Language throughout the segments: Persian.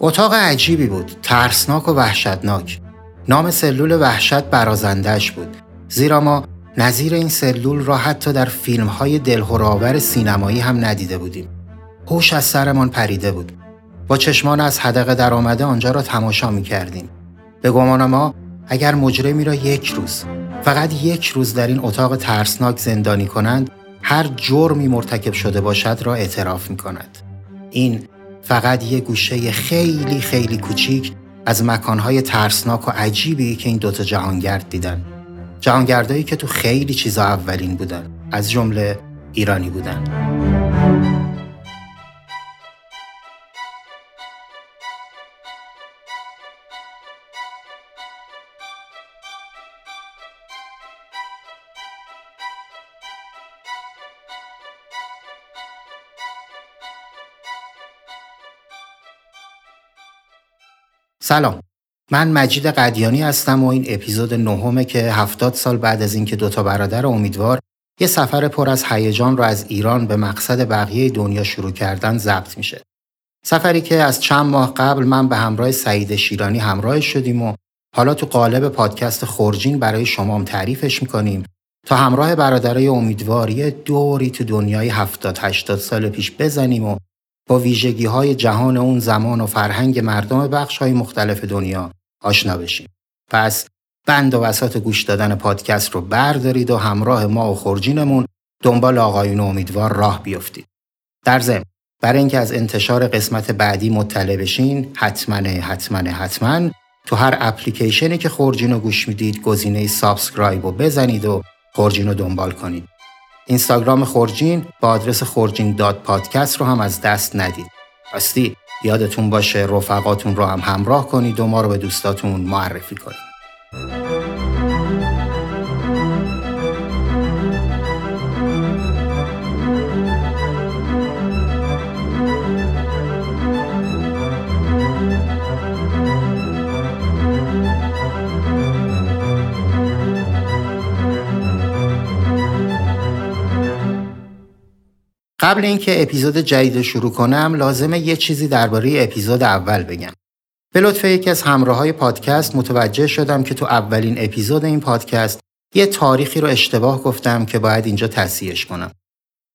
اتاق عجیبی بود، ترسناک و وحشتناک. نام سلول وحشت برازندش بود. زیرا ما نظیر این سلول را حتی در فیلم های دلهراور سینمایی هم ندیده بودیم. هوش از سرمان پریده بود. با چشمان از حدقه در آمده آنجا را تماشا می کردیم. به گمان ما اگر مجرمی را یک روز فقط یک روز در این اتاق ترسناک زندانی کنند هر جرمی مرتکب شده باشد را اعتراف می کند. این فقط یک گوشه خیلی خیلی کوچیک از مکانهای ترسناک و عجیبی که این دوتا جهانگرد دیدن. جهانگردایی که تو خیلی چیزا اولین بودن. از جمله ایرانی بودن. سلام من مجید قدیانی هستم و این اپیزود نهمه که هفتاد سال بعد از اینکه دوتا برادر امیدوار یه سفر پر از هیجان رو از ایران به مقصد بقیه دنیا شروع کردن ضبط میشه. سفری که از چند ماه قبل من به همراه سعید شیرانی همراه شدیم و حالا تو قالب پادکست خورجین برای شما هم تعریفش می‌کنیم تا همراه برادرای امیدوار یه دوری تو دنیای 70 80 سال پیش بزنیم و با ویژگی های جهان اون زمان و فرهنگ مردم بخش های مختلف دنیا آشنا بشیم. پس بند و بساط گوش دادن پادکست رو بردارید و همراه ما و خورجینمون دنبال آقایون امیدوار راه بیفتید. در ضمن برای اینکه از انتشار قسمت بعدی مطلع بشین حتما حتما حتما تو هر اپلیکیشنی که خورجین رو گوش می‌دید گزینه subscribe رو بزنید و خورجین رو دنبال کنید. اینستاگرام خورجین با آدرس خورجین داد پادکست رو هم از دست ندید. راستی یادتون باشه رفقاتون رو هم همراه کنید و ما رو به دوستاتون معرفی کنید. قبل اینکه اپیزود جدید شروع کنم لازمه یه چیزی درباره اپیزود اول بگم. به لطف یکی از همراه های پادکست متوجه شدم که تو اولین اپیزود این پادکست یه تاریخی رو اشتباه گفتم که باید اینجا تصحیحش کنم.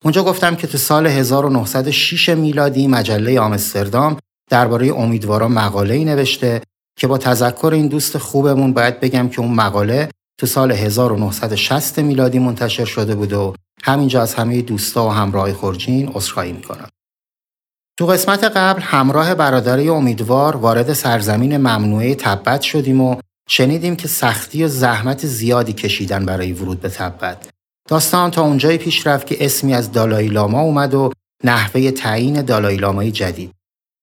اونجا گفتم که تو سال 1906 میلادی مجله آمستردام درباره امیدواران مقاله ای نوشته که با تذکر این دوست خوبمون باید بگم که اون مقاله تو سال 1960 میلادی منتشر شده بود و همینجا از همه دوستا و همراه خورجین عذرخواهی می‌کنم. تو قسمت قبل همراه برادری امیدوار وارد سرزمین ممنوعه تبت شدیم و شنیدیم که سختی و زحمت زیادی کشیدن برای ورود به تبت. داستان تا اونجایی پیش رفت که اسمی از دالای لاما اومد و نحوه تعیین دالای لامای جدید.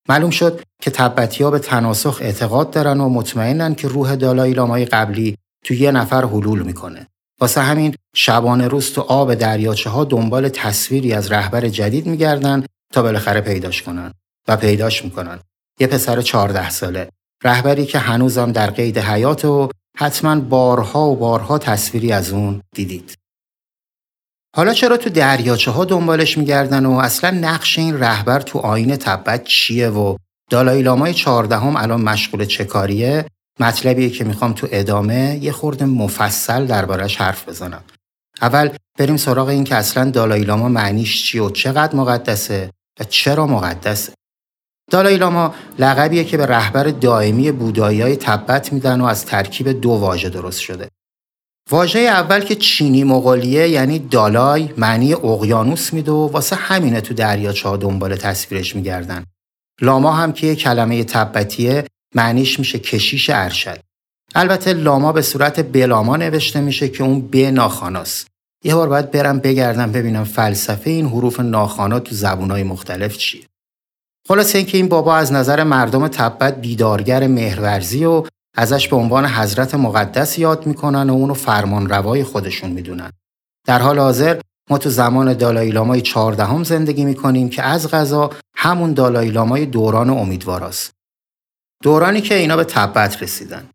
معلوم شد که تبتی ها به تناسخ اعتقاد دارن و مطمئنن که روح دالای لامای قبلی تو یه نفر حلول می‌کنه. واسه همین شبانه روز تو آب دریاچه ها دنبال تصویری از رهبر جدید میگردن تا بالاخره پیداش کنن و پیداش می‌کنن. یه پسر 14 ساله رهبری که هنوزم در قید حیات و حتما بارها و بارها تصویری از اون دیدید. حالا چرا تو دریاچه ها دنبالش میگردن و اصلا نقش این رهبر تو آین تبت چیه و دالای لامای چهاردهم الان مشغول چه کاریه مطلبیه که می‌خوام تو ادامه یه خورده مفصل دربارش حرف بزنم. اول بریم سراغ این که اصلا دالای لاما معنیش چی و چقدر مقدسه و چرا مقدسه. دالای لاما لقبیه که به رهبر دائمی بودایی های تبت میدن و از ترکیب دو واژه درست شده. واژه اول که چینی مغولیه یعنی دالای معنی اقیانوس میده و واسه همینه تو دریاچه ها دنبال تصویرش میگردن. لاما هم که کلمه تبتیه معنیش میشه کشیش ارشد. البته لاما به صورت بلاما نوشته میشه که اون به ناخاناست. یه بار باید برم بگردم ببینم فلسفه این حروف ناخانا تو زبونهای مختلف چیه. خلاصه اینکه این بابا از نظر مردم تبت بیدارگر مهرورزی و ازش به عنوان حضرت مقدس یاد می‌کنن و اونو فرمان روای خودشون می‌دونن. در حال حاضر ما تو زمان دالای لامای چهاردهم زندگی می‌کنیم که از غذا همون دالای لامای دوران امیدواراست. دورانی که اینا به تبت رسیدن.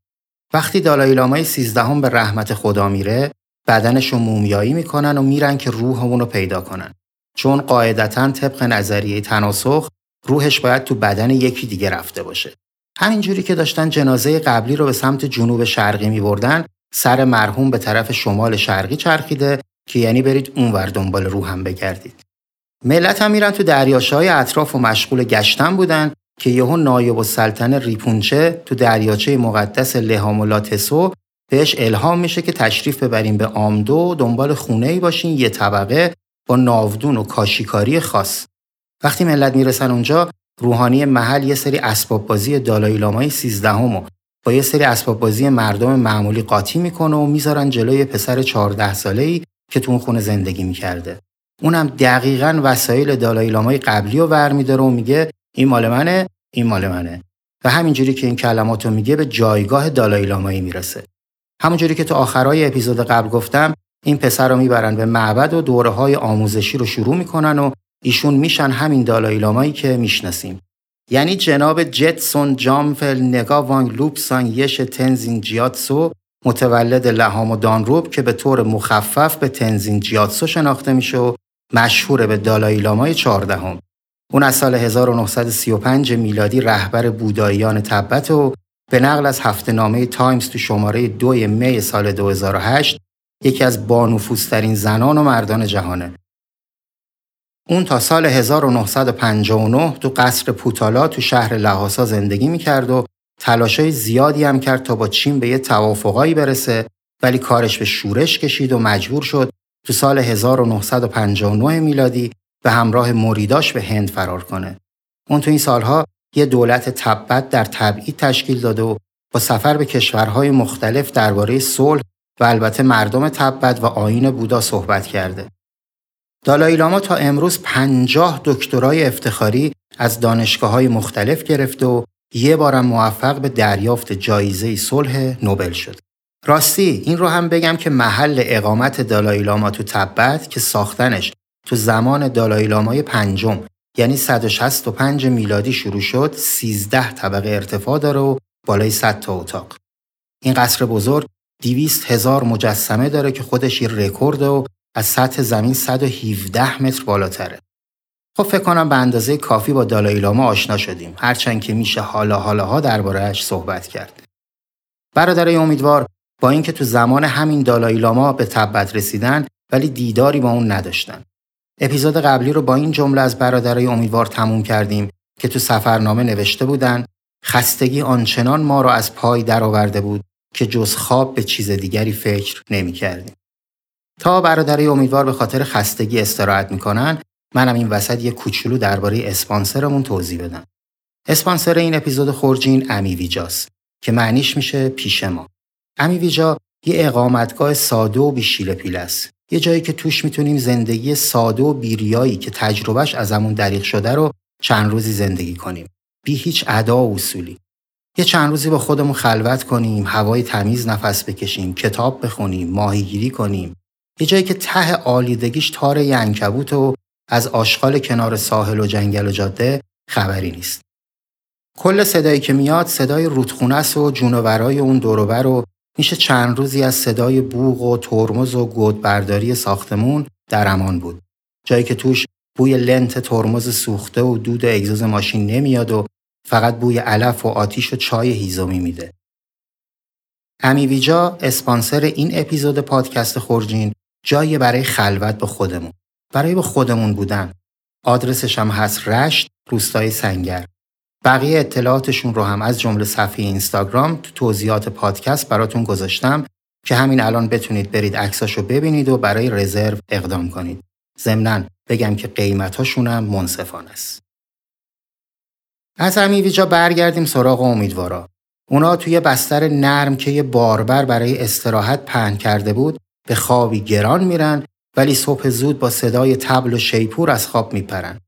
وقتی دالای لامای سیزدهم به رحمت خدا میره، بدنشو مومیایی می‌کنن و میرن که روح رو پیدا کنن. چون قاعدتا طبق نظریه تناسخ روحش باید تو بدن یکی دیگه رفته باشه. همینجوری که داشتن جنازه قبلی رو به سمت جنوب شرقی می بردن سر مرحوم به طرف شمال شرقی چرخیده که یعنی برید اونور دنبال روحم بگردید. ملت هم میرن تو دریاچه‌های اطراف و مشغول گشتن بودن که یهو نایب السلطنه ریپونچه تو دریاچه مقدس لهامولاتسو بهش الهام میشه که تشریف ببریم به آمدو دنبال خونه ای باشین یه طبقه با ناودون و کاشیکاری خاص. وقتی ملت می‌رسن اونجا روحانی محل یه سری اسباب بازی دالای لامای 13 و با یه سری اسباب بازی مردم معمولی قاطی می‌کنه و می‌ذارن جلوی پسر 14 ساله ای که تو اون خونه زندگی می‌کرده. اونم دقیقا وسایل دالای لامای قبلی رو ور و میگه این مال منه این مال منه. و همینجوری که این کلمات رو میگه به جایگاه دالای لامایی می‌رسه. همونجوری که تو آخرای اپیزود قبل گفتم این پسر رو می‌برن به معبد و دوره های آموزشی رو شروع می‌کنن و ایشون میشن همین دالای لامایی که می‌شناسیم. یعنی جناب جتسون جامفل نگا وانگ لوپسان یش تنزین جیاتسو متولد لهام و دانروب که به طور مخفف به تنزین جیاتسو شناخته میشه و مشهور به دالای لامای چهاردهم. اون از سال 1935 میلادی رهبر بوداییان تبت و به نقل از هفته نامه تایمز تو شماره دوی می سال 2008 یکی از بانفوسترین زنان و مردان جهانه. اون تا سال 1959 تو قصر پوتالا تو شهر لحاسا زندگی می‌کرد و تلاشای زیادی هم کرد تا با چین به یه توافقایی برسه ولی کارش به شورش کشید و مجبور شد تو سال 1959 میلادی به همراه مریداش به هند فرار کنه. اون تو این سالها یه دولت تبت در تبعید تشکیل داده و با سفر به کشورهای مختلف درباره صلح و البته مردم تبت و آین بودا صحبت کرده. دالای لاما تا امروز پنجاه دکترای افتخاری از دانشگاه های مختلف گرفته و یه بارم موفق به دریافت جایزه صلح نوبل شد. راستی این رو هم بگم که محل اقامت دالای لاما تو تبت که ساختنش تو زمان دالای لامای پنجم یعنی 165 میلادی شروع شد 13 طبقه ارتفاع داره و بالای 100 تا اتاق. این قصر بزرگ 200 هزار مجسمه داره که خودش یه رکورد و از سطح زمین 117 متر بالاتره. خب فکر کنم به اندازه کافی با دالای لاما آشنا شدیم هرچند که میشه حالا حالاها دربارهش صحبت کرد. برادرای امیدوار با اینکه تو زمان همین دالای لاما به تبت رسیدن ولی دیداری با اون نداشتن. اپیزود قبلی رو با این جمله از برادرای امیدوار تموم کردیم که تو سفرنامه نوشته بودن خستگی آنچنان ما را از پای درآورده بود که جز خواب به چیز دیگری فکر نمی کردیم. تا برادرای امیدوار به خاطر خستگی استراحت می‌کنن منم این وسط یه کوچولو درباره اسپانسرمون توضیح بدم. اسپانسر این اپیزود خورجین امی ویجاست که معنیش میشه پیش ما. امی ویجا یه اقامتگاه ساده و بیشیل پیل است یه جایی که توش می‌تونیم زندگی ساده و بیریایی که تجربهش ازمون دریغ شده رو چند روزی زندگی کنیم. بی هیچ ادا و اصولی. یه چند روزی با خودمون خلوت کنیم، هوای تمیز نفس بکشیم، کتاب بخونیم، ماهیگیری کنیم. یه جایی که ته آلیدگیش تار ینکبوت و از آشغال کنار ساحل و جنگل و جاده خبری نیست. کل صدایی که میاد صدای رودخونه و جونورای اون دوروبر و میشه چند روزی از صدای بوغ و ترمز و گودبرداری ساختمون در امان بود. جایی که توش بوی لنت ترمز سوخته و دود اگزوز ماشین نمیاد و فقط بوی علف و آتیش و چای هیزومی میده. امیویجا اسپانسر این اپیزود پادکست خورجین جایی برای خلوت به خودمون. برای به خودمون بودن. آدرسش هم هست رشت روستای سنگر. بقیه اطلاعاتشون رو هم از جمله صفحه اینستاگرام تو توضیحات پادکست براتون گذاشتم که همین الان بتونید برید عکساشو ببینید و برای رزرو اقدام کنید. ضمنا بگم که قیمتاشون هم منصفانه است. از همین ویجا برگردیم سراغ امیدوارا. اونا توی بستر نرم که یه باربر برای استراحت پهن کرده بود به خوابی گران میرن ولی صبح زود با صدای تبل و شیپور از خواب میپرن.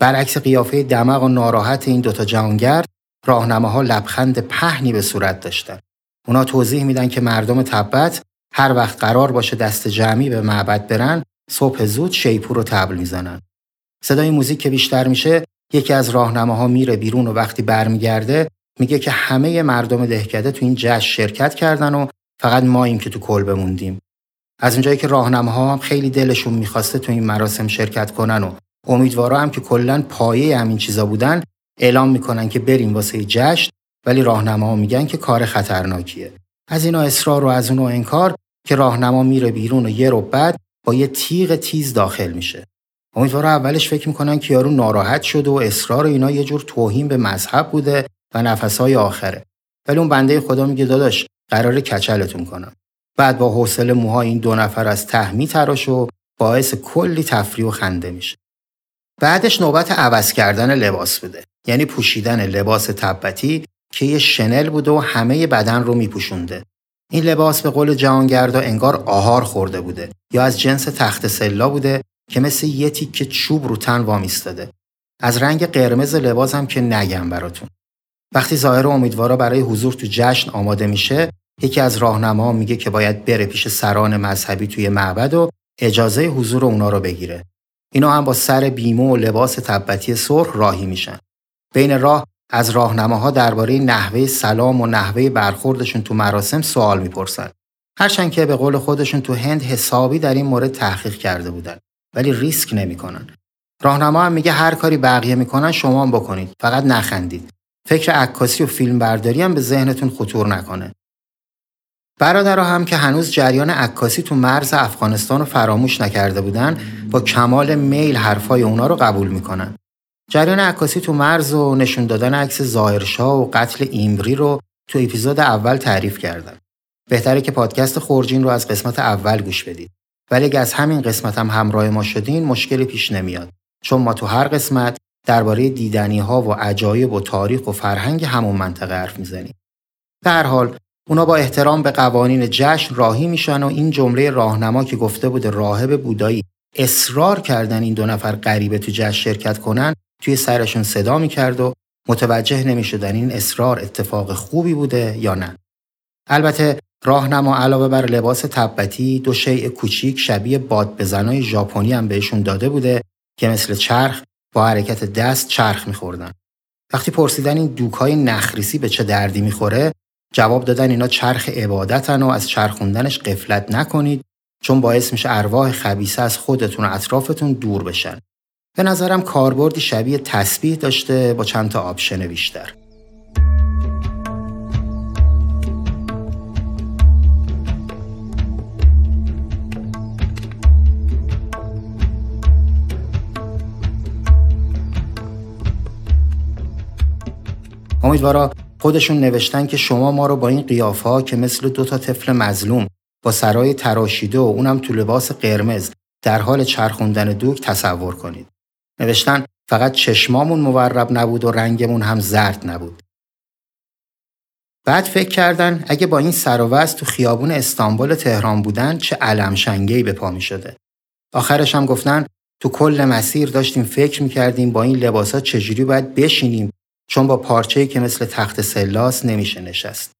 برعکس قیافه دماغ و ناراحت این دوتا جهانگرد راهنماها لبخند پهنی به صورت داشتن. اونا توضیح میدن که مردم تبت هر وقت قرار باشه دست جمعی به معبد برن صبح زود شیپور رو تبل می‌زنن. صدای موزیک که بیشتر میشه یکی از راهنماها میره بیرون و وقتی برمیگرده میگه که همه مردم دهکده تو این جشن شرکت کردن و فقط ماییم که تو کل بموندیم. از اونجایی که راهنماها هم خیلی دلشون می‌خواسته تو این مراسم شرکت کنن و امیدوارا هم که کلا پایه همین چیزا بودن اعلام می‌کنن که بریم واسه جشن ولی راهنما میگن که کار خطرناکیه. از اینا اصرار و از اونو انکار که راهنما میره بیرون و یه رو بعد با یه تیغ تیز داخل میشه. امیدوارا اولش فکر می‌کنن که یارو ناراحت شده و اصرار اینا یه جور توهین به مذهب بوده و نفسهای آخره. ولی اون بنده خدا میگه داداش قرار کچلتون کنم. بعد با حوصله موها این دو نفر از ته تراش و باعث کلی تفریح و خنده میشه. بعدش نوبت عوض کردن لباس بوده. یعنی پوشیدن لباس تبتی که یه شنل بوده و همه بدن رو میپوشونده. این لباس به قول جهانگردا انگار آهار خورده بوده یا از جنس تخت سلا بوده که مثل یه تیکه چوب رو تن وامیستاده. از رنگ قرمز لباس هم که نگم براتون. وقتی ظاهر امیدوارا برای حضور تو جشن آماده میشه یکی از راهنما میگه که باید بره پیش سران مذهبی توی معبد و اجازه حضور اونا رو بگیره. اینا هم با سر بیمه و لباس تبتی سرخ راهی میشن. بین راه از راهنماها درباره نحوه سلام و نحوه برخوردشون تو مراسم سوال می‌پرسن. هرچند که به قول خودشون تو هند حسابی در این مورد تحقیق کرده بودن ولی ریسک نمی‌کنن. راهنما هم میگه هر کاری بقیه می‌کنن شما بکنید. فقط نخندید. فکر عکاسی و فیلم برداری هم به ذهنتون خطور نکنه. برادرها هم که هنوز جریان عکاسی تو مرز افغانستان رو فراموش نکرده بودن با کمال میل حرفای اونا رو قبول می‌کنن. جریان عکاسی تو مرز و نشون دادن عکس ظاهرشاه و قتل ایمبری رو تو اپیزود اول تعریف کردم بهتره که پادکست خورجین رو از قسمت اول گوش بدید. ولی اگه از همین قسمت هم همراه ما شدین مشکلی پیش نمیاد. چون ما تو هر قسمت درباره دیدنی ها و عجایب و تاریخ و فرهنگ همون منطقه حرف می‌زنیم. در حال اونا با احترام به قوانین جشن راهی میشن و این جمله راهنما که گفته بود راهب بودایی اصرار کردن این دو نفر غریبه تو جشن شرکت کنن توی سرشون صدا می‌کرد و متوجه نمی‌شدن این اصرار اتفاق خوبی بوده یا نه. البته راهنما علاوه بر لباس تبتی دو شیء کوچیک شبیه باد بزنای ژاپنی هم بهشون داده بوده که مثل چرخ با حرکت دست چرخ میخوردن. وقتی پرسیدن این دوکای نخریسی به چه دردی می‌خوره جواب دادن اینا چرخ عبادتن و از چرخوندنش قفلت نکنید چون باعث میشه ارواح خبیسه از خودتون و اطرافتون دور بشن. به نظرم کاربردی شبیه تسبیح داشته با چند تا آپشن بیشتر. امیدوارا خودشون نوشتن که شما ما رو با این قیافه ها که مثل دو تا طفل مظلوم با سرای تراشیده و اونم تو لباس قرمز در حال چرخوندن دوک تصور کنید. نوشتن فقط چشمامون مورب نبود و رنگمون هم زرد نبود. بعد فکر کردن اگه با این سر و تو خیابون استانبول تهران بودن چه علم شنگهی به پا می شده. آخرش هم گفتن تو کل مسیر داشتیم فکر می‌کردیم با این لباسا چجوری باید بشینیم چون با پارچه‌ای که مثل تخت سلاس نمیشه نشست.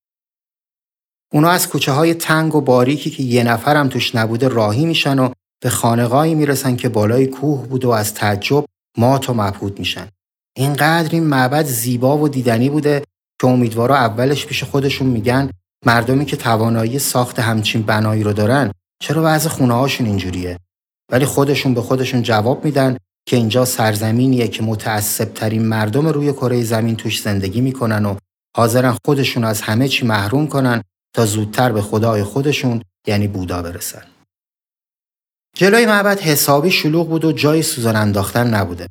اونا از کوچه های تنگ و باریکی که یه نفرم توش نبوده راهی میشن و به خانقاهی می‌رسن که بالای کوه بود و از تعجب مات و مبهوت میشن. اینقدر این معبد زیبا و دیدنی بوده که امیدوارا اولش پیش خودشون میگن مردمی که توانایی ساخت همچین بنایی رو دارن چرا وضع خونه هاشون اینجوریه ولی خودشون به خودشون جواب میدن که اینجا سرزمینیه که متعصب مردم روی کره زمین توش زندگی می‌کنن و حاضرن خودشون از همه چی محروم کنن تا زودتر به خدای خودشون یعنی بودا برسن. جلوی معبد حسابی شلوغ بود و جای سوزان انداختن نبوده.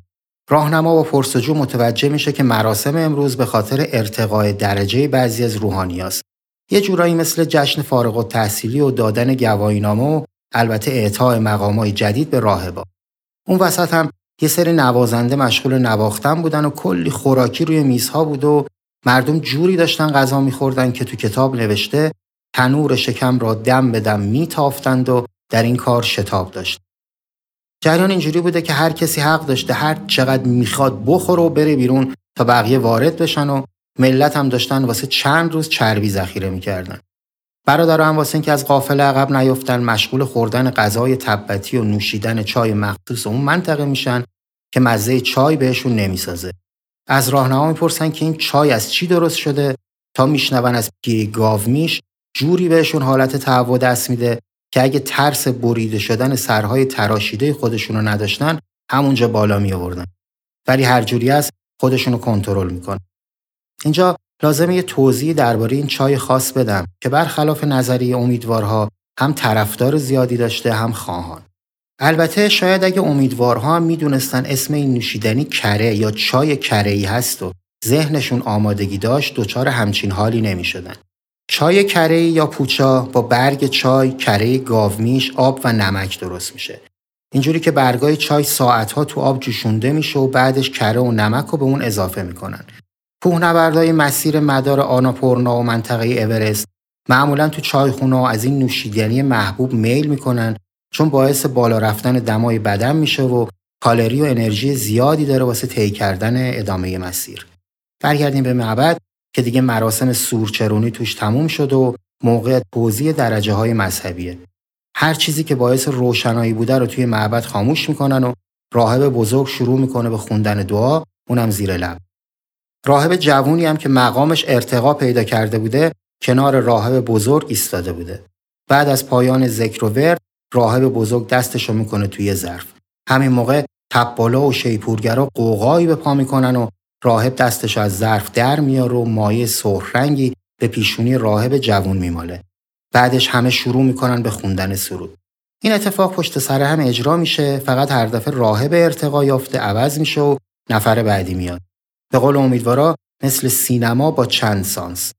راهنما با پرسجو متوجه میشه که مراسم امروز به خاطر ارتقای درجه بعضی از روحانیاست. یه جورایی مثل جشن فارغ و تحصیلی و دادن گواهینامه و البته اعطای مقامای جدید به راهبا. اون وسط هم یه سری نوازنده مشغول نواختن بودن و کلی خوراکی روی میزها بود و مردم جوری داشتن غذا میخوردن که تو کتاب نوشته تنور شکم را دم به دم میتافتند و در این کار شتاب داشت. جریان اینجوری بوده که هر کسی حق داشته هر چقدر می‌خواد بخوره و بره بیرون تا بقیه وارد بشن و ملت هم داشتن واسه چند روز چربی ذخیره می‌کردن. برادرها هم واسه اینکه از قافله عقب نیفتن مشغول خوردن غذای تبتی و نوشیدن چای مخصوص اون منطقه میشن که مزه چای بهشون نمی‌سازه. از راهنما می‌پرسن که این چای از چی درست شده؟ تا میشنون از پیری گاومیش جوری بهشون حالت تهوع دست میده که اگه ترس بریده شدن سرهای تراشیده خودشون رو نداشتن همونجا بالا می آوردن ولی هر جوری است خودشونو کنترل می‌کنن. اینجا لازمه یه توضیح درباره این چای خاص بدم که برخلاف نظریه امیدوارها هم طرفدار زیادی داشته هم خواهان. البته شاید اگه امیدوارها هم می‌دونستن اسم این نوشیدنی کره یا چای کره ای هست و ذهنشون آمادگی داشت دچار همچین حالی نمی‌شدن. چای کره یا پوچا با برگ چای، کره گاومیش، آب و نمک درست میشه. اینجوری که برگای چای ساعتها تو آب جوشونده میشه و بعدش کره و نمک رو به اون اضافه می‌کنن. کوهنوردای مسیر مدار آناپورنا و منطقه اورست معمولا تو چایخونه از این نوشیدنی محبوب میل می‌کنن چون باعث بالا رفتن دمای بدن میشه و کالری و انرژی زیادی داره واسه طی کردن ادامه مسیر. برگردیم به معبد که دیگه مراسم سورچرونی توش تموم شد و موقع توضیح درجه های مذهبیه. هر چیزی که باعث روشنایی بوده رو توی معبد خاموش می‌کنن و راهب بزرگ شروع می‌کنه به خوندن دعا اونم زیر لب. راهب جوونی هم که مقامش ارتقا پیدا کرده بوده کنار راهب بزرگ ایستاده بوده. بعد از پایان ذکر و ورد راهب بزرگ دستشو می‌کنه توی ظرف. همین موقع تپالا و شیپورگرا قوقایی به پا می‌کنن و راهب دستش از ظرف در میاره و مایه سرخ رنگی به پیشونی راهب جوون میماله. بعدش همه شروع می‌کنن به خوندن سرود. این اتفاق پشت سر هم اجرا میشه فقط هر دفعه راهب ارتقا یافته عوض میشه و نفر بعدی میاد. به قول امیدوارا مثل سینما با چند سانس.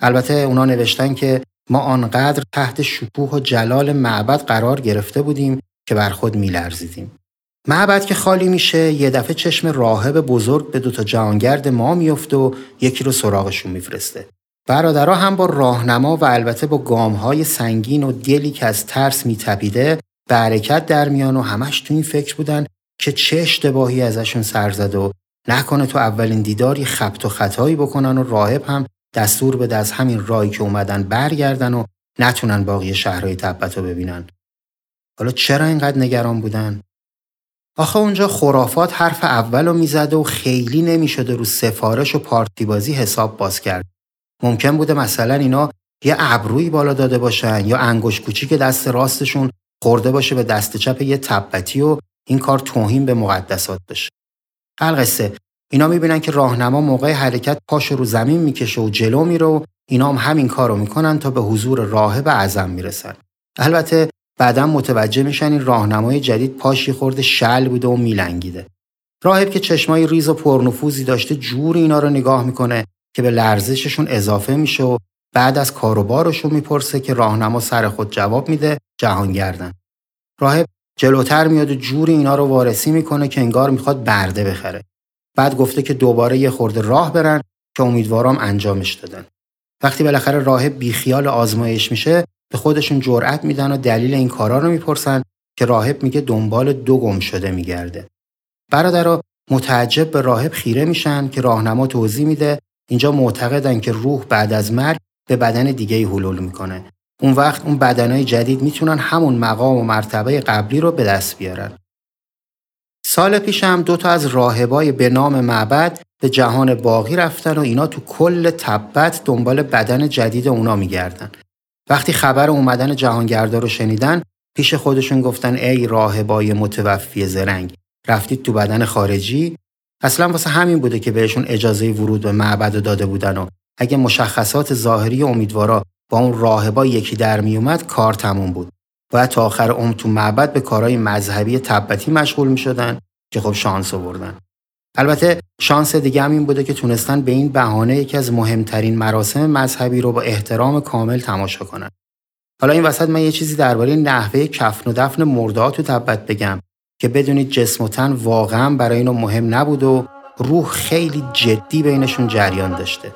البته اونا نوشتن که ما آنقدر تحت شکوه و جلال معبد قرار گرفته بودیم که بر خود میلرزیدیم. معبد که خالی میشه یه دفعه چشم راهب بزرگ به دوتا جهانگرد ما میفته و یکی رو سراغشون میفرسته. برادرها هم با راهنما و البته با گامهای سنگین و دلی که از ترس میتپیده به حرکت در میان و همش تو این فکر بودن که چه اشتباهی ازشون سر زده و نکنه تو اولین دیداری خبت و خطایی بکنن و راهب هم دستور بده از همین رایی که اومدن برگردن و نتونن باقی شهرهای تبت رو ببینن. حالا چرا اینقدر نگران بودن؟ آخه اونجا خرافات حرف اول رو می‌زده و خیلی نمی‌شده رو سفارش و پارتی بازی حساب باز کرد. ممکن بوده مثلا اینا یه ابروی بالا داده باشن یا انگوش کوچیک دست راستشون خورده باشه به دست چپ یه تبتی و این کار توهین به مقدسات بشه. القصه اینا می‌بینن که راهنما موقع حرکت پاش رو زمین می‌کشه و جلو میره و اینا هم همین کارو می‌کنن تا به حضور راهب اعظم می‌رسن. البته بعدا متوجه میشن این راهنمای جدید پاشی خورده شل بوده و میلنگیده. راهب که چشمای ریز و پرنفوذی داشته جور اینا رو نگاه می‌کنه که به لرزششون اضافه میشه و بعد از کاروبارشون می‌پرسه که راهنما سر خود جواب میده جهانگردن. راهب جلوتر میاد و جور اینا رو وارسی می‌کنه که انگار می‌خواد برده بخره. بعد گفته که دوباره یه خورده راه برن که امیدوارم انجامش دادن. وقتی بالاخره راهب بیخیال آزمایش میشه به خودشون جرأت میدن و دلیل این کارا رو می‌پرسن که راهب میگه دنبال دو گم شده میگرده. برادرها متعجب به راهب خیره میشن که راهنما توضیح میده اینجا معتقدن که روح بعد از مرگ به بدن دیگه حلول می‌کنه. اون وقت اون بدنهای جدید می‌تونن همون مقام و مرتبه قبلی رو به دست بیارن. سال پیش هم دو تا از راهبای به نام معبد به جهان باقی رفتن و اینا تو کل تبت دنبال بدن جدید اونا میگردن. وقتی خبر اومدن جهانگردا رو شنیدن پیش خودشون گفتن ای راهبای متوفی زرنگ رفتید تو بدن خارجی اصلا واسه همین بوده که بهشون اجازه ورود به معبد داده بودن و اگه مشخصات ظاهری امیدوارا با اون راهبا یکی در میومد کار تموم بود باید تا آخر عمر تو معبد به کارهای مذهبی تبتی مشغول می شدن که خب شانس آوردن. البته شانس دیگه هم این بوده که تونستن به این بهانه یکی از مهمترین مراسم مذهبی رو با احترام کامل تماشا کنن. حالا این وسط من یه چیزی درباره نحوه کفن و دفن مرده تو تبت بگم که بدونید جسم و تن واقعا برای اینو مهم نبود و روح خیلی جدی بینشون جریان داشته.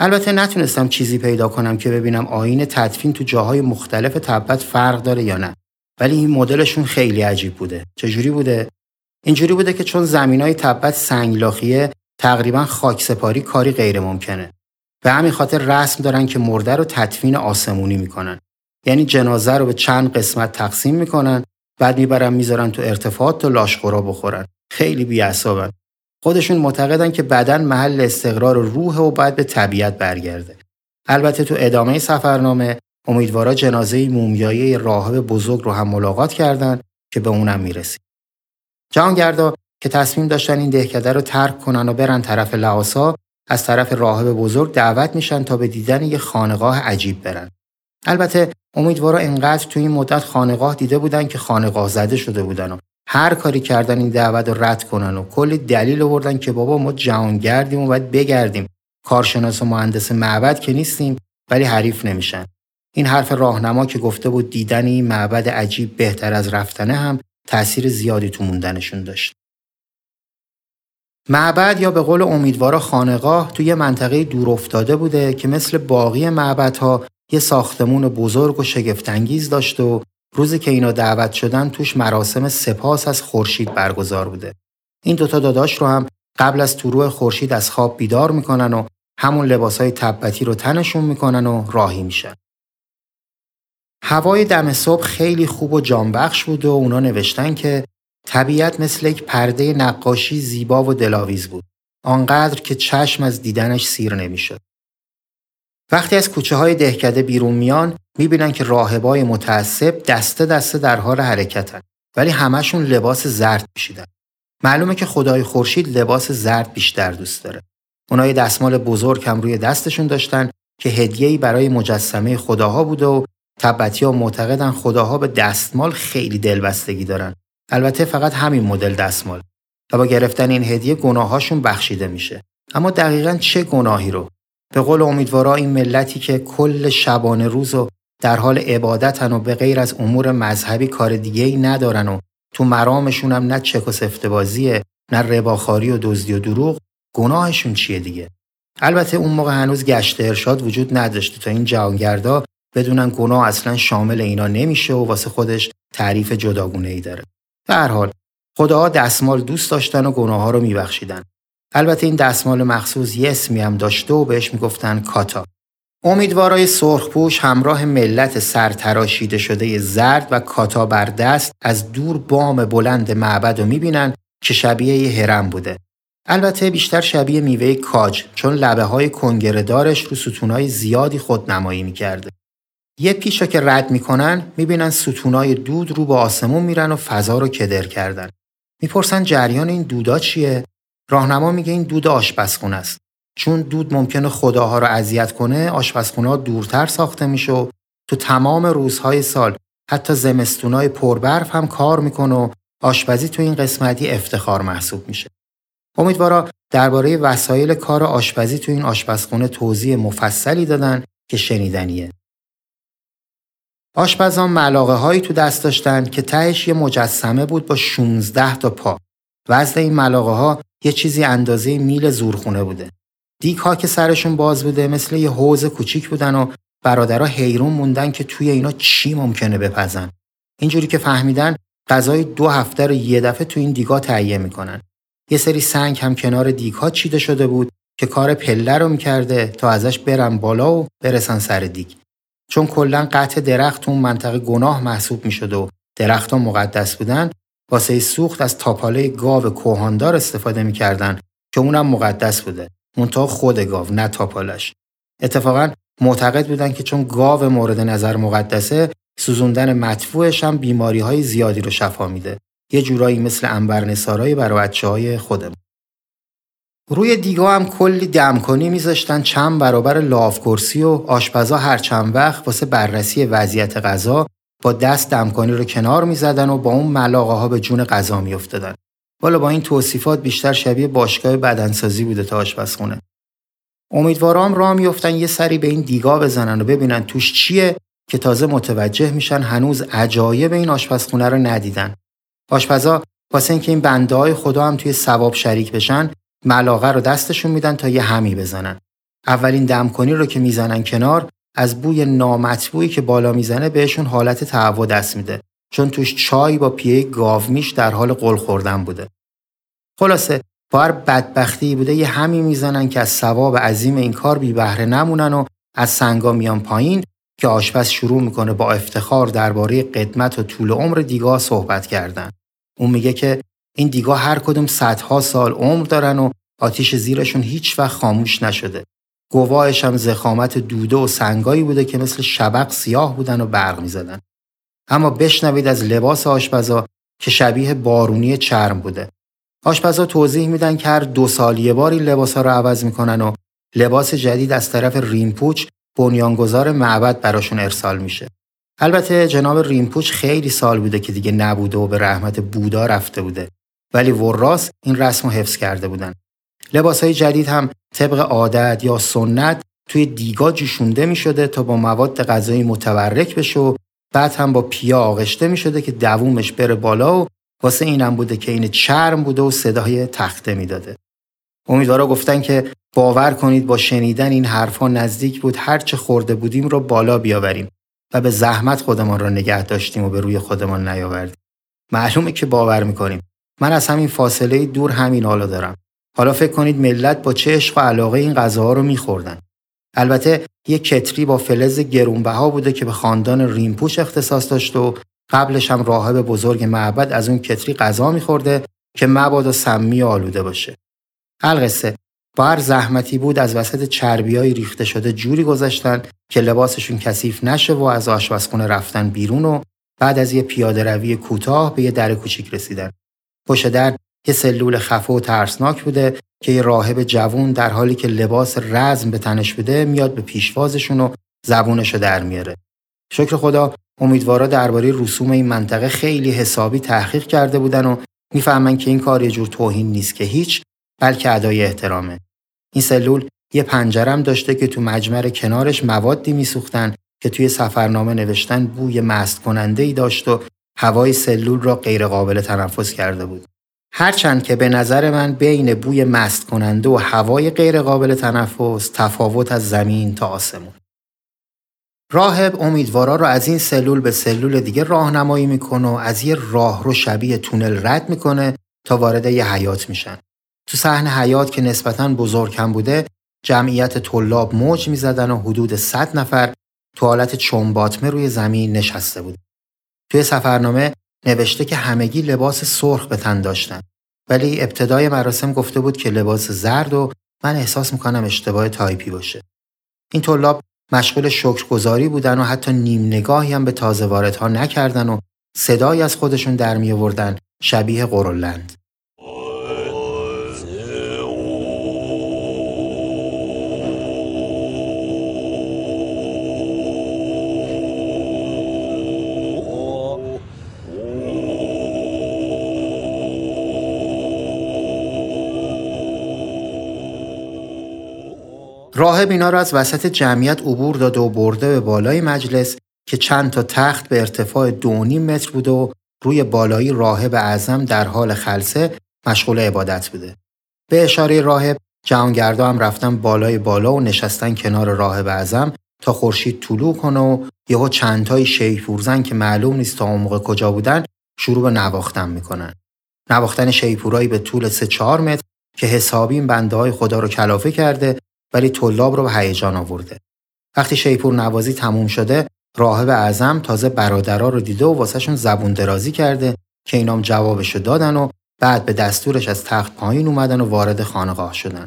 البته نتونستم چیزی پیدا کنم که ببینم آین تدفین تو جاهای مختلف تبت فرق داره یا نه. ولی این مدلشون خیلی عجیب بوده. چجوری بوده؟ اینجوری بوده که چون زمینای تبت سنگلاخیه تقریبا خاک سپاری کاری غیر ممکنه. به همین خاطر رسم دارن که مرده رو تدفین آسمونی می‌کنن یعنی جنازه رو به چند قسمت تقسیم می‌کنن بعد می‌برن می‌ذارن تو ارتفاعات تا لاشخورا بخورن خیلی بیعصابن خودشون معتقدن که بدن محل استقرار روح و باید به طبیعت برگرده البته تو ادامه سفرنامه امیدوارا جنازه مومیایی راهب بزرگ رو هم ملاقات کردند که به اونم می‌رسید. جهانگردا که تصمیم داشتن این دهکده رو ترک کنن و برن طرف لعاسا از طرف راهب بزرگ دعوت میشن تا به دیدن یه خانقاه عجیب برن. البته امیدوارا انقدر تو این مدت خانقاه دیده بودن که خانقاه زده شده بودن و هر کاری کردن این دعوت رو رد کنن و کلی دلیل آوردن که بابا ما جهانگردیم و باید بگردیم کارشناس و مهندس معبد که نیستیم ولی حریف نمیشن این حرف راهنما که گفته بود دیدن این معبد عجیب بهتر از رفتنه هم تأثیر زیادی تو موندنشون داشت. معبد یا به قول امیدوارا خانقاه توی منطقه دور افتاده بوده که مثل باقی معبدها یه ساختمون بزرگ و شگفتانگیز داشت و روزی که اینا دعوت شدن توش مراسم سپاس از خورشید برگزار بوده. این دوتا داداش رو هم قبل از طلوع خورشید از خواب بیدار می‌کنن و همون لباسهای تبتی رو تنشون می‌کنن و راهی میشن. هوای دم صبح خیلی خوب و جانبخش بود و اونا نوشتن که طبیعت مثل یک پرده نقاشی زیبا و دلاویز بود. آنقدر که چشم از دیدنش سیر نمی‌شد. وقتی از کوچه های دهکده بیرون میان می‌بینن که راهبای متعصب دسته دسته در حال حرکتن ولی همشون لباس زرد میشیدن. معلومه که خدای خورشید لباس زرد بیشتر دوست داره. اونای دستمال بزرگ هم روی دستشون داشتن که هدیه‌ای برای مجسمه خداها بوده و تبتی ها معتقدن خداها به دستمال خیلی دلبستگی دارن. البته فقط همین مدل دستمال. و با گرفتن این هدیه گناهاشون بخشیده میشه. اما دقیقا چه گناهی رو؟ به قول امیدوارا این ملتی که کل شبانه روز و در حال عبادتن و به غیر از امور مذهبی کار دیگه ای ندارن و تو مرامشون هم نه چک و سفتبازیه نه رباخاری و دزدی و دروغ گناهشون چیه دیگه البته اون موقع هنوز گشت ارشاد وجود نداشته تا این جهانگردا بدونن گناه اصلا شامل اینا نمیشه و واسه خودش تعریف جداگونه ای داره. به هر حال خداها دستمال دوست داشتن و گناه ها رو میبخشیدن. البته این دستمال مخصوص یه اسمی هم داشته و بهش می‌گفتن کاتا. امیدوارای سرخپوش همراه ملت سرتراشیده شده زرد و کاتا بر دست از دور بام بلند معبد رو می‌بینن که شبیه یه هرم بوده. البته بیشتر شبیه میوه کاج چون لبه های کنگردارش رو ستونهای زیادی خود نمایی می‌کرده. یه پیشا که رد می‌کنن می‌بینن ستونای دود رو به آسمون میرن و فضا رو کدر کردن. می‌پرسن جریان این دودا چیه؟ راهنما میگه این دود آشپزخونه است. چون دود ممکنه خداها رو اذیت کنه، آشپزخونه دورتر ساخته میشه و تو تمام روزهای سال حتی زمستونای پربرف هم کار می‌کنه و آشپزی تو این قسمتی افتخار محسوب میشه. امیدوارا درباره وسایل کار آشپزی تو این آشپزخونه توضیح مفصلی دادن که شنیدنیه. آشپزان ملاقه هایی تو دست داشتن که تهش یه مجسمه بود با 16 تا پا. وزن این ملاقه ها یه چیزی اندازه میل زورخونه بوده. دیک ها که سرشون باز بوده مثل یه حوز کوچیک بودن و برادرها حیرون موندن که توی اینا چی ممکنه بپزن. اینجوری که فهمیدن غذای دو هفته رو یه دفعه تو این دیگا تهیه می‌کنن. یه سری سنگ هم کنار دیگ ها چیده شده بود که کار پله رو می‌کرده تا ازش برن بالا و برسن سر دیگ. چون کلا قطع درخت اون منطقه گناه محسوب می‌شد و درختان مقدس بودن واسه سوخت از تاپاله گاو کوهاندار استفاده می‌کردن که اونم مقدس بوده. منتها خود گاو نه تاپالش اتفاقا معتقد بودن که چون گاو مورد نظر مقدسه سوزوندن مدفوعش هم بیماری های زیادی رو شفا میده. یه جورایی مثل انبرنسارای برای بچه های خودمون روی دیگا هم کلی دمکنی میذاشتن چند برابر لاف کرسی و آشپزا هر چند وقت واسه بررسی وضعیت غذا با دست دمکنی رو کنار می‌زدن و با اون ملاقه ها به جون غذا میافتادن. والا با این توصیفات بیشتر شبیه باشگاه بدنسازی بوده تا آشپزخونه. امیدوارام را میفتن یه سری به این دیگا بزنن و ببینن توش چیه که تازه متوجه میشن هنوز عجایب این آشپزخونه رو ندیدن. آشپزا واسه اینکه این بنده های خدا هم توی ثواب شریک بشن ملاقه رو دستشون میدن تا یه همی بزنن. اولین دمکنی رو که می‌زنن کنار از بوی نامطبوعی که بالا می‌زنه بهشون حالت تهوع دست میده چون توش چای با پیه گاومیش در حال قل خوردن بوده. خلاصه بار بدبختی بوده یه همی می‌زنن که از ثواب عظیم این کار بی بهره نمونن و از سنگا میان پایین که آشپز شروع می‌کنه با افتخار درباره قدمت و طول عمر دیگاه صحبت کردن. اون میگه که این دیگاه هر کدوم صدها سال عمر دارن و آتیش زیرشون هیچ وقت خاموش نشده. گواهش هم زخامت دوده و سنگایی بوده که مثل شبق سیاه بودن و برق می‌زدن. اما بشنوید از لباس آشپزا که شبیه بارونی چرم بوده. آشپزا توضیح میدن که هر دو سال یه بار این لباسا رو عوض می‌کنن و لباس جدید از طرف ریمپوچ بنیانگذار معبد براشون ارسال میشه. البته جناب ریمپوچ خیلی سال بوده که دیگه نبوده و به رحمت بودا رفته بوده. ولی وراس این رسم رو حفظ کرده بودن. لباس های جدید هم طبق عادت یا سنت توی دیگا جوشونده می شده تا با مواد غذایی متورک بشه و بعد هم با پیا آغشته می شده که دوومش بره بالا و واسه اینم بوده که این چرم بوده و صدای تخته می‌داده. امیدوارا گفتن که باور کنید با شنیدن این حرفا نزدیک بود هرچه خورده بودیم رو بالا بیاوریم و به زحمت خودمان را نگه داشتیم و به روی خودمان نیاوردیم. معلومه که باور می‌کنیم. من از همین فاصله دور همین حالا دارم. حالا فکر کنید ملت با چه عشق و علاقه این غذاها رو میخوردن. البته یک کتری با فلز گرونبها بوده که به خاندان ریمپوش اختصاص داشت و قبلش هم راهب بزرگ معبد از اون کتری غذا میخورده که مبادا سمی آلوده باشه. القصه با هر زحمتی بود از وسط چربیای ریخته شده جوری گذاشتن که لباسشون کثیف نشه و از آشپزخونه رفتن بیرون و بعد از یه پیاده روی کوتاه به یه در کوچیک رسیدن. پشت در یه سلول خفه و ترسناک بوده که یه راهب جوون در حالی که لباس رزم به تنش بده میاد به پیشوازشون و زبونشو در میاره. شکر خدا امیدوارا درباره رسوم این منطقه خیلی حسابی تحقیق کرده بودن و می‌فهمن که این کار یه جور توهین نیست که هیچ بلکه ادای احترامه. این سلول یه پنجرم داشته که تو مجمر کنارش موادی میسوختن که توی سفرنامه نوشتن بوی مست کننده ای داشت و هوای سلول را غیرقابل تنفس کرده بود. هرچند که به نظر من بین بوی مست کننده و هوای غیرقابل تنفس تفاوت از زمین تا آسمون. راهب امیدوارا رو از این سلول به سلول دیگه راهنمایی می‌کنه و از یه راه رو شبیه تونل رد می‌کنه تا وارد یه حیات میشن. تو صحن حیات که نسبتا بزرگ هم بوده جمعیت طلاب موج می‌زدن و حدود 100 نفر تو حالت چنباتمه روی زمین نشسته بود. توی سفرنامه نوشته که همگی لباس سرخ به تن داشتن ولی ابتدای مراسم گفته بود که لباس زرد و من احساس می‌کنم اشتباه تایپی باشه. این طلاب مشغول شکرگزاری بودن و حتی نیم نگاهی هم به تازه واردها نکردن و صدایی از خودشون در می آوردن شبیه قرولند. راهب اینا را از وسط جمعیت عبور داده و برده به بالای مجلس که چند تا تخت به ارتفاع دو متر بوده و روی بالایی راهب اعظم در حال خلصه مشغول عبادت بوده. به اشاره راهب جهانگردا هم رفتن بالای بالا و نشستن کنار راهب اعظم تا خورشید طلوع کنه و یهو چندتای شیپورزن که معلوم نیست تا موقع کجا بودن شروع به نواختن می‌کنن. نواختن شیپورایی به طول 3 4 متر که حسابی این بنده های خدا رو کلافه کرده ولی طلاب رو به هیجان آورده. وقتی شیپور نوازی تموم شده راهب اعظم تازه برادرها رو دیده و واسهشون زبون درازی کرده که اینام جوابشو دادن و بعد به دستورش از تخت پایین اومدن و وارد خانقاه شدن.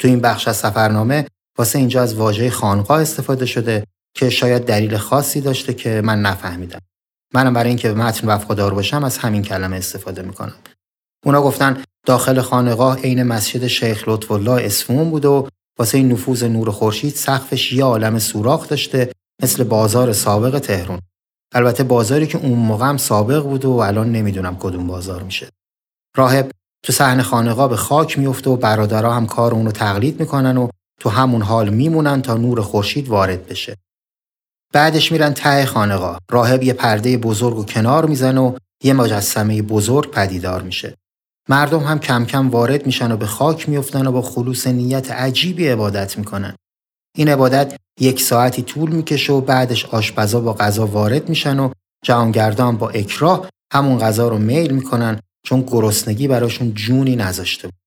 تو این بخش از سفرنامه واسه اینجا از واژه خانقاه استفاده شده که شاید دلیل خاصی داشته که من نفهمیدم. منم برای اینکه به متن وفادار باشم از همین کلمه استفاده می‌کنم. اونا گفتن داخل خانقاه عین مسجد شیخ لطف الله اسفون بود و واسه نفوذ نور خورشید سقفش یه عالم سوراخ داشته مثل بازار سابق تهرون. البته بازاری که اون موقع هم سابق بود و الان نمی‌دونم کدوم بازار میشه. راهب تو صحن خانقاه به خاک میفته و برادرها هم کار اونو تقلید می‌کنن و تو همون حال میمونن تا نور خورشید وارد بشه. بعدش میرن ته خانقاه. راهب یه پرده بزرگ و کنار می‌زنه و یه مجسمه بزرگ پدیدار میشه. مردم هم کم کم وارد میشن و به خاک میفتن و با خلوص نیت عجیبی عبادت می‌کنن. این عبادت یک ساعتی طول می‌کشه و بعدش آشپزا با غذا وارد میشن و جهانگردان با اکراه همون غذا رو میل می‌کنن چون گرسنگی براشون جونی نذاشته بود.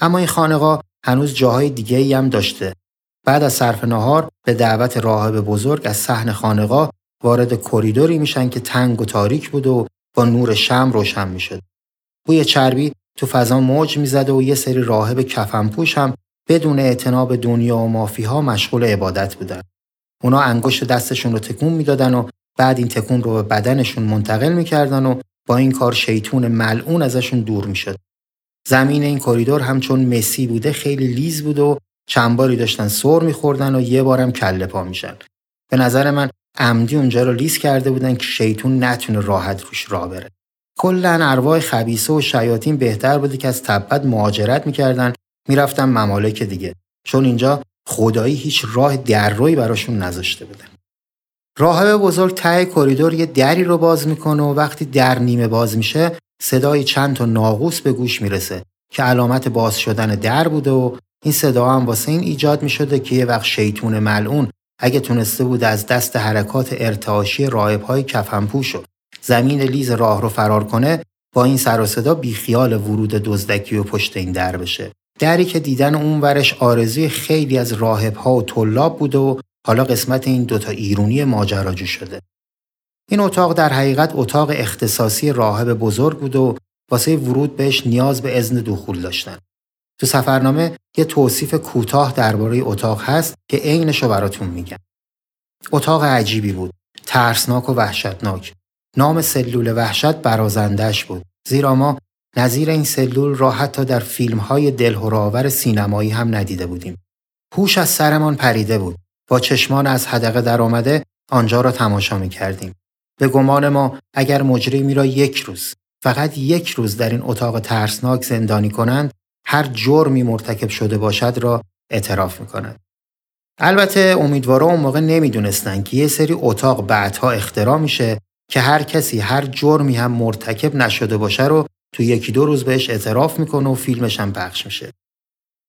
اما این خانقاه هنوز جاهای دیگه ای هم داشته. بعد از صرف نهار به دعوت راهب بزرگ از صحن خانقاه وارد کریدوری میشن که تنگ و تاریک بود و با نور شمع روشن می‌شد. بوی چربی تو فضا موج می‌زد و یه سری راهب کفنپوش هم بدون اعتنا به دنیا و مافیها مشغول عبادت بودن. اونا انگشت دستشون رو تکون می‌دادن و بعد این تکون رو به بدنشون منتقل می‌کردن و با این کار شیطون ملعون ازشون دور می‌شد. زمین این کریدور هم چون مسی بوده خیلی لیز بود و چند باری داشتن سر میخوردن و یه بارم کله پا میشن. به نظر من عمدی اونجا رو لیز کرده بودن که شیطون نتونه راحت روش راه بره. کلا ارواح خبیسه و شیاطین بهتر بوده که از تبت مهاجرت می‌کردن می‌رفتن ممالک دیگه چون اینجا خدایی هیچ راه درروی براشون نذاشته بودن. راهب بزرگ ته کریدور یه دری رو باز می‌کنه و وقتی در نیمه باز میشه صدای چند تا ناقوس به گوش می‌رسه که علامت باز شدن در بوده و این صدا هم واسه این ایجاد می‌شده که یه وقت شیطون ملعون اگه تونسته بود از دست حرکات ارتعاشی راهبهای کفنپوش و زمین لیز راه رو فرار کنه با این سر و صدا بیخیال ورود دزدکی و پشت این در بشه دری که دیدن اون ورش آرزوی خیلی از راهبها و طلاب بوده و حالا قسمت این دوتا ایرونی ماجراجو شده. این اتاق در حقیقت اتاق اختصاصی راهب بزرگ بود و واسه ورود بهش نیاز به اذن دخول داشتن. تو سفرنامه یه توصیف کوتاه درباره اتاق هست که عینش رو براتون میگم. اتاق عجیبی بود، ترسناک و وحشتناک. نام سلول وحشت برازندش بود. زیرا ما نظیر این سلول را حتی در فیلم های دلهراور سینمایی هم ندیده بودیم. هوش از سرمان پریده بود. با چشمان از حدقه در آمده آنجا را تماشا می کردیم. به گمان ما اگر مجرمی را یک روز فقط یک روز در این اتاق ترسناک زندانی کنند هر جرمی مرتکب شده باشد را اعتراف می کند. البته امیدوارا اون موقع نمی‌دونستن که یه سری اتاق بعدها اختراع میشه که هر کسی هر جرمی هم مرتکب نشده باشه رو تو یکی دو روز بهش اعتراف می‌کنه و فیلمش هم پخش میشه.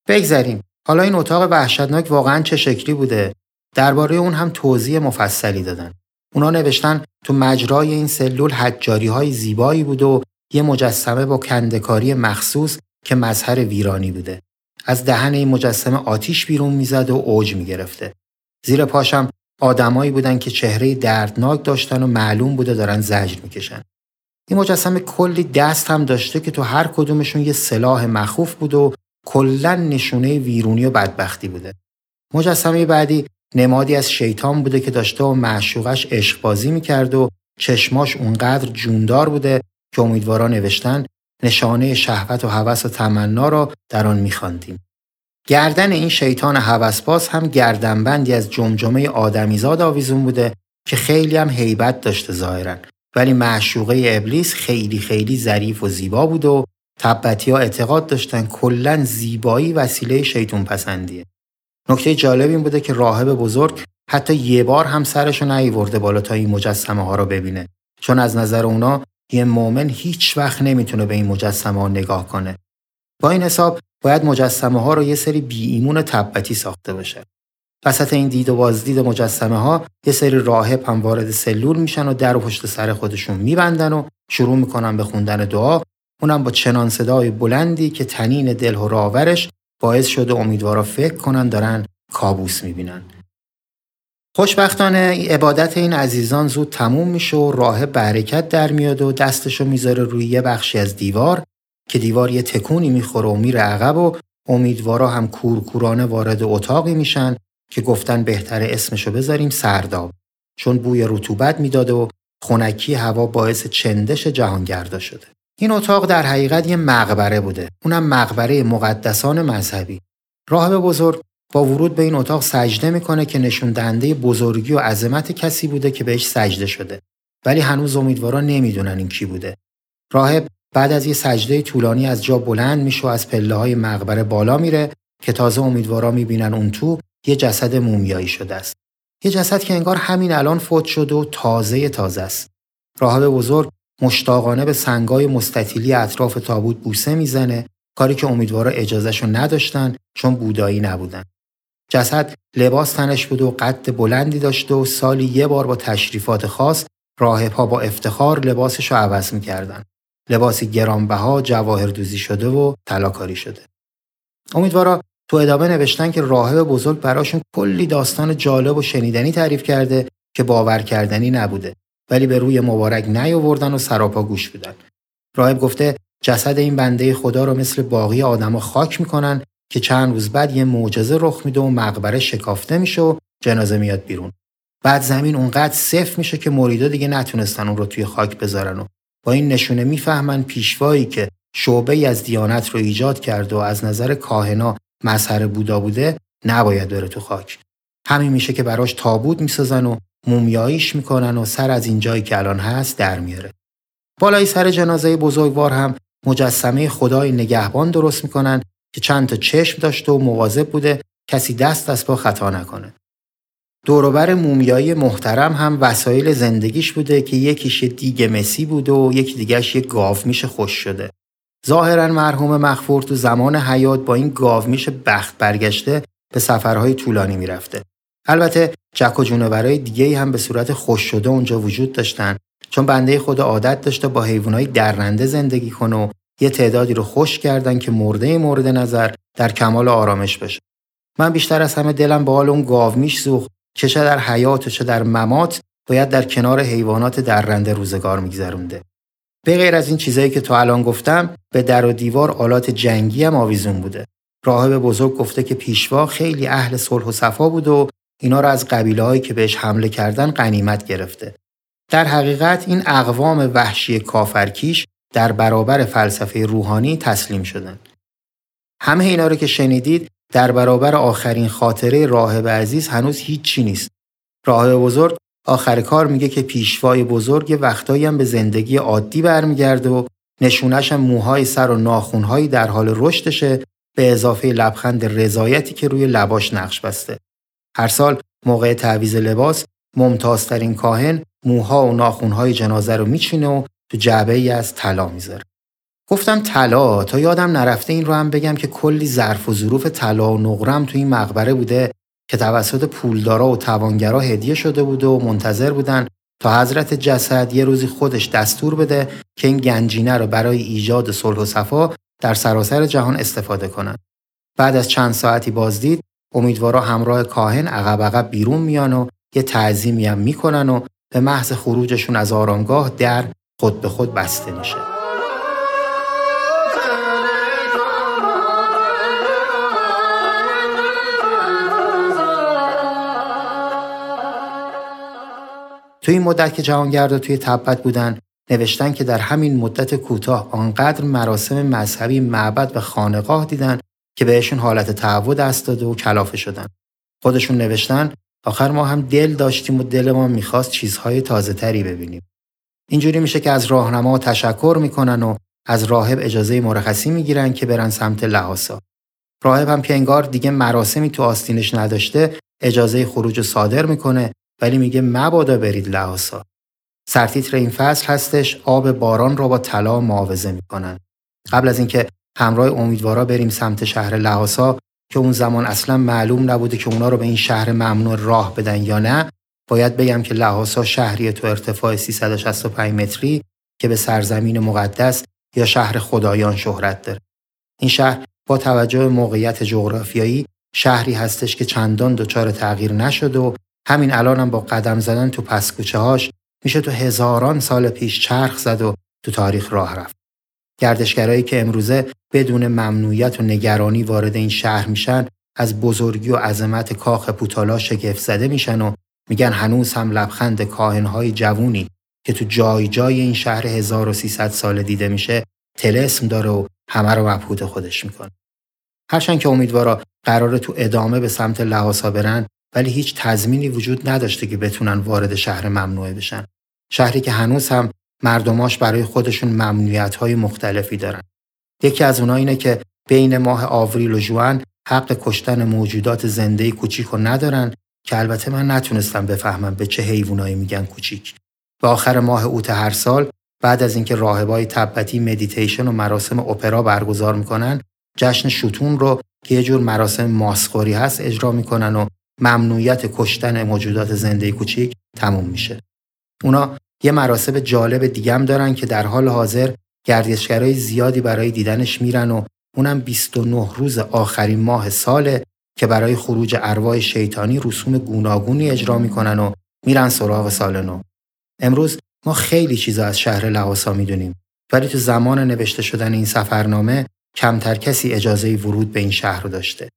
بگذریم. حالا این اتاق وحشتناک واقعا چه شکلی بوده؟ درباره اون هم توضیح مفصلی دادن. اونا نوشتن تو مجرای این سلول حجاری های زیبایی بود و یه مجسمه با کندکاری مخصوص که مظهر ویرانی بوده. از دهن این مجسمه آتیش بیرون می‌زد و اوج می‌گرفته. زیر پاشم آدمایی بودن که چهره دردناک داشتن و معلوم بوده دارن زجر می‌کشن. این مجسمه کلی دست هم داشته که تو هر کدومشون یه سلاح مخوف بود و کلا نشونه ویرونی و بدبختی بوده. مجسمه بعدی نمادی از شیطان بوده که داشته و معشوقش عشق بازی می‌کرد و چشماش اونقدر جوندار بوده که امیدوارا نوشتن نشانه شهوت و هوس و تمنا را در آن میخواندیم. گردن این شیطان هوسباز هم گردنبندی از جمجمه آدمیزاد آویزون بوده که خیلی هم هیبت داشته ظاهرا ولی معشوقه ابلیس خیلی خیلی ظریف و زیبا بود و تبتی ها اعتقاد داشتن کلا زیبایی وسیله شیطون پسندیه. نکته جالب این بوده که راهب بزرگ حتی یه بار هم سرشو نیورده بالا تا این مجسمه ها رو ببینه چون از نظر اونا یه مؤمن هیچ وقت نمی‌تونه به این مجسمه ها نگاه کنه. با این حساب باید مجسمه ها رو یه سری بی ایمون تبتی ساخته باشه. وسط این دید و بازدید مجسمه ها یه سری راهب هم وارد سلول میشن و در و پشت سر خودشون میبندن و شروع می‌کنن به خوندن دعا اونم با چنان صدای بلندی که تنین دل و راورش باعث شده امیدوارا فکر کنن دارن کابوس می‌بینن. خوشبختانه عبادت این عزیزان زود تموم میشه و راه برکت در میاد و دستشو می‌ذاره روی یه بخشی از دیوار که دیوار یه تکونی می‌خوره و میره عقب و امیدوارا هم کورکورانه وارد اتاقی میشن که گفتن بهتره اسمشو بذاریم سرداب چون بوی رطوبت می‌داده و خونکی هوا باعث چندش جهانگردا شده. این اتاق در حقیقت یه مقبره بوده. اونم مقبره مقدسان مذهبی. راهب بزرگ با ورود به این اتاق سجده می‌کنه که نشون دهنده بزرگی و عظمت کسی بوده که بهش سجده شده. ولی هنوز امیدوارا نمی‌دونن این کی بوده. راهب بعد از یه سجده طولانی از جا بلند میشه و از پله های مقبره بالا میره که تازه امیدوارا می‌بینن اون تو یه جسد مومیایی شده است. یه جسد که انگار همین الان فوت شده و تازه تازه است. راهب بزرگ مشتاقانه به سنگای مستطیلی اطراف تابوت بوسه می‌زنه کاری که امیدوارا اجازهشو نداشتن چون بودایی نبودن. جسد لباس تنش بود و قد بلندی داشته و سالی یه بار با تشریفات خاص راهبها با افتخار لباسش رو عوض می‌کردن. لباسی گرانبها جواهر دوزی شده و طلاکاری شده. امیدوارا تو ادامه نوشتن که راهب بزرگ براشون کلی داستان جالب و شنیدنی تعریف کرده که باور کردنی نبوده ولی به روی مبارک نیاوردن و سراپا گوش بودن. راهب گفته جسد این بنده خدا رو مثل باقی آدما خاک می‌کنن که چند روز بعد یه معجزه رخ میده و مقبره شکافته میشه و جنازه میاد بیرون. بعد زمین اونقدر صفر میشه که مریدا دیگه نتونستن اون رو توی خاک بذارن و با این نشونه می‌فهمن پیشوایی که شعبه از دیانت رو ایجاد کرده و از نظر کاهنا مظهر بودا بوده نباید بره تو خاک. همین میشه که براش تابوت می‌سازن و مومیاییش می‌کنن و سر از این جایی که الان هست در میاره. بالای سر جنازه بزرگوار هم مجسمه خدای نگهبان درست می‌کنن که چند تا چشم داشته و مواظب بوده کسی دست از پا خطا نکنه. دوروبر مومیایی محترم هم وسایل زندگیش بوده که یکیش دیگه مسی بوده و یکی دیگهش یه گاو میشه خوش شده. ظاهرا مرحوم مخفور تو زمان حیات با این گاو میشه بخت برگشته به سفرهای طولانی می‌رفته. البته جک و جونورای دیگه هم به صورت خوش شده اونجا وجود داشتن چون بنده خدا عادت داشته با حیوانای درنده زندگی کنه و یه تعدادی رو خوش کردن که مرده مورد نظر در کمال آرامش بشه. من بیشتر از همه دلم با حال اون گاومیش سوخت که چه در حیات و چه در ممات باید در کنار حیوانات درنده روزگار میگذرونده. به غیر از این چیزایی که تو الان گفتم به در و دیوار آلات جنگی هم آویزون بوده. راهب بزرگ گفته که پیشوا خیلی اهل صلح و صفا بود و اینا را از قبیله هایی که بهش حمله کردن غنیمت گرفته. در حقیقت این اقوام وحشی کافرکیش در برابر فلسفه روحانی تسلیم شدن. همه اینا رو که شنیدید در برابر آخرین خاطره راهب عزیز هنوز هیچی نیست. راهب بزرگ آخر کار میگه که پیشوای بزرگ وقتایی هم به زندگی عادی برمیگرده و نشونش هم موهای سر و ناخونهایی در حال رشدشه به اضافه لبخند رضایتی که روی لباش نقش بسته. هر سال موقع تعویز لباس ممتازترین کاهن موها و ناخونهای جنازه رو میچینه و تو جعبه ای از طلا می‌ذاره. گفتم طلا تا یادم نرفته این رو هم بگم که کلی ظرف و ظروف طلا و نقرم تو این مقبره بوده که توسط پولدارا و توانگرا هدیه شده بوده و منتظر بودن تا حضرت جسد یه روزی خودش دستور بده که این گنجینه رو برای ایجاد صلح و صفا در سراسر جهان استفاده کنند. بعد از چند ساعتی بازدید امیدوارا همراه کاهن عقب عقب بیرون میان و یه تعظیمی هم می‌کنن و به محض خروجشون از آرامگاه در خود به خود بسته میشه. توی این مدت که جهانگردا توی تبت بودن نوشتن که در همین مدت کوتاه آنقدر مراسم مذهبی معبد و خانقاه دیدن که بهشون حالت تهوع دست داده و کلافه شدن. خودشون نوشتن آخر ما هم دل داشتیم و دل ما می‌خواست چیزهای تازه تری ببینیم. اینجوری میشه که از راهنما تشکر می‌کنن و از راهب اجازه مرخصی می‌گیرن که برن سمت لحاسا. راهب هم که انگار دیگه مراسمی تو آستینش نداشته اجازه خروج صادر می‌کنه ولی میگه مبادا برید لحاسا. سرتیتر این فصل هستش آب باران را با طلا معاوضه می‌کنن. قبل از اینکه همراه امیدوارا بریم سمت شهر لحاسا که اون زمان اصلا معلوم نبوده که اونا رو به این شهر ممنوع راه بدن یا نه باید بگم که لحاسا شهری تو ارتفاع 365 متری که به سرزمین مقدس یا شهر خدایان شهرت داره. این شهر با توجه موقعیت جغرافیایی شهری هستش که چندان دچار تغییر نشده و همین الانم با قدم زدن تو پسکوچه هاش میشه تو هزاران سال پیش چرخ زد و تو تاریخ راه رفت. گردشگرایی که امروزه بدون ممنوعیت و نگرانی وارد این شهر میشن از بزرگی و عظمت کاخ پوتالا شگفت زده میشن و میگن هنوز هم لبخند کاهنهای جوونی که تو جای جای این شهر 1300 سال دیده میشه تلسم داره و همه رو مبهوت خودش می‌کنه. هرچند که امیدوارا قراره تو ادامه به سمت لحاسا برن ولی هیچ تضمینی وجود نداشته که بتونن وارد شهر ممنوعه بشن. شهری که هنوز هم مردماش برای خودشون ممنوعیت های مختلفی دارن. یکی از اونها اینه که بین ماه آوریل و جوان حق کشتن موجودات زنده کوچیک رو ندارن که البته من نتونستم بفهمم به چه حیوانایی میگن کوچیک. به آخر ماه اوت هر سال بعد از اینکه راهبای تبتی مدیتیشن و مراسم اپرا برگزار می‌کنن جشن شوتون رو که یه جور مراسم ماسخوری هست اجرا می‌کنن و ممنوعیت کشتن موجودات زنده کوچیک تموم میشه. اونا یه مراسم جالب دیگم دارن که در حال حاضر گردشگرای زیادی برای دیدنش میرن و اونم 29 روز آخرین ماه ساله که برای خروج ارواح شیطانی رسوم گوناگونی اجرا می‌کنن و میرن سراغ سال نو. امروز ما خیلی چیزا از شهر لحاسا می‌دونیم ولی تو زمان نوشته شدن این سفرنامه کمتر کسی اجازه ورود به این شهر رو داشته.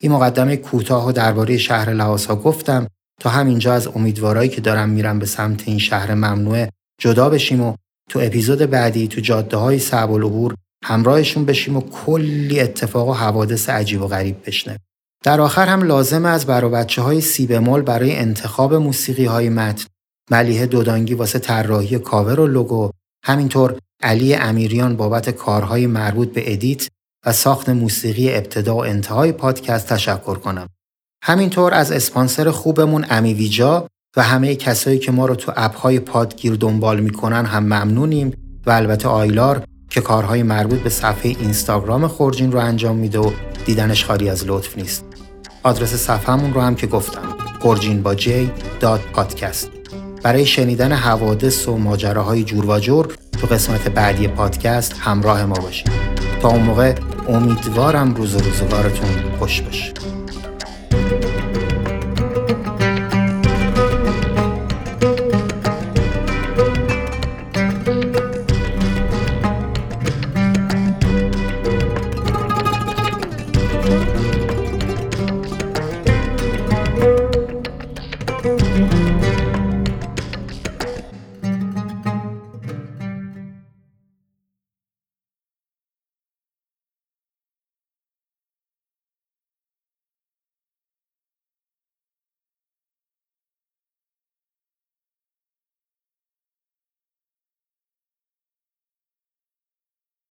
این مقدمه کوتاه و درباره شهر لحاسا گفتم تا همینجا از امیدوارایی که دارم میرم به سمت این شهر ممنوعه جدا بشیم و تو اپیزود بعدی تو جاده های صعب العبور همراهشون بشیم و کلی اتفاق و حوادث عجیب و غریب بشنه. در آخر هم لازمه از برا بچه های سی برای انتخاب موسیقی های متن ملیه دودانگی واسه طراحی کاور و لوگو همینطور علی امیریان بابت کارهای مربوط به ادیت و ساخت موسیقی ابتدا و انتهای پادکست تشکر کنم. همینطور از اسپانسر خوبمون امی ویجا و همه کسایی که ما رو تو اپهای پادگیر دنبال می‌کنن هم ممنونیم و البته آیلار که کارهای مربوط به صفحه اینستاگرام خورجین رو انجام میده و دیدنش خالی از لطف نیست. آدرس صفحهمون رو هم که گفتم خورجین با جی دات پادکست. برای شنیدن حوادث و ماجراهای جور و جور تو قسمت بعدی پادکست همراه ما باشید. تا اون موقع امیدوارم روز روزگارتون خوش باشه.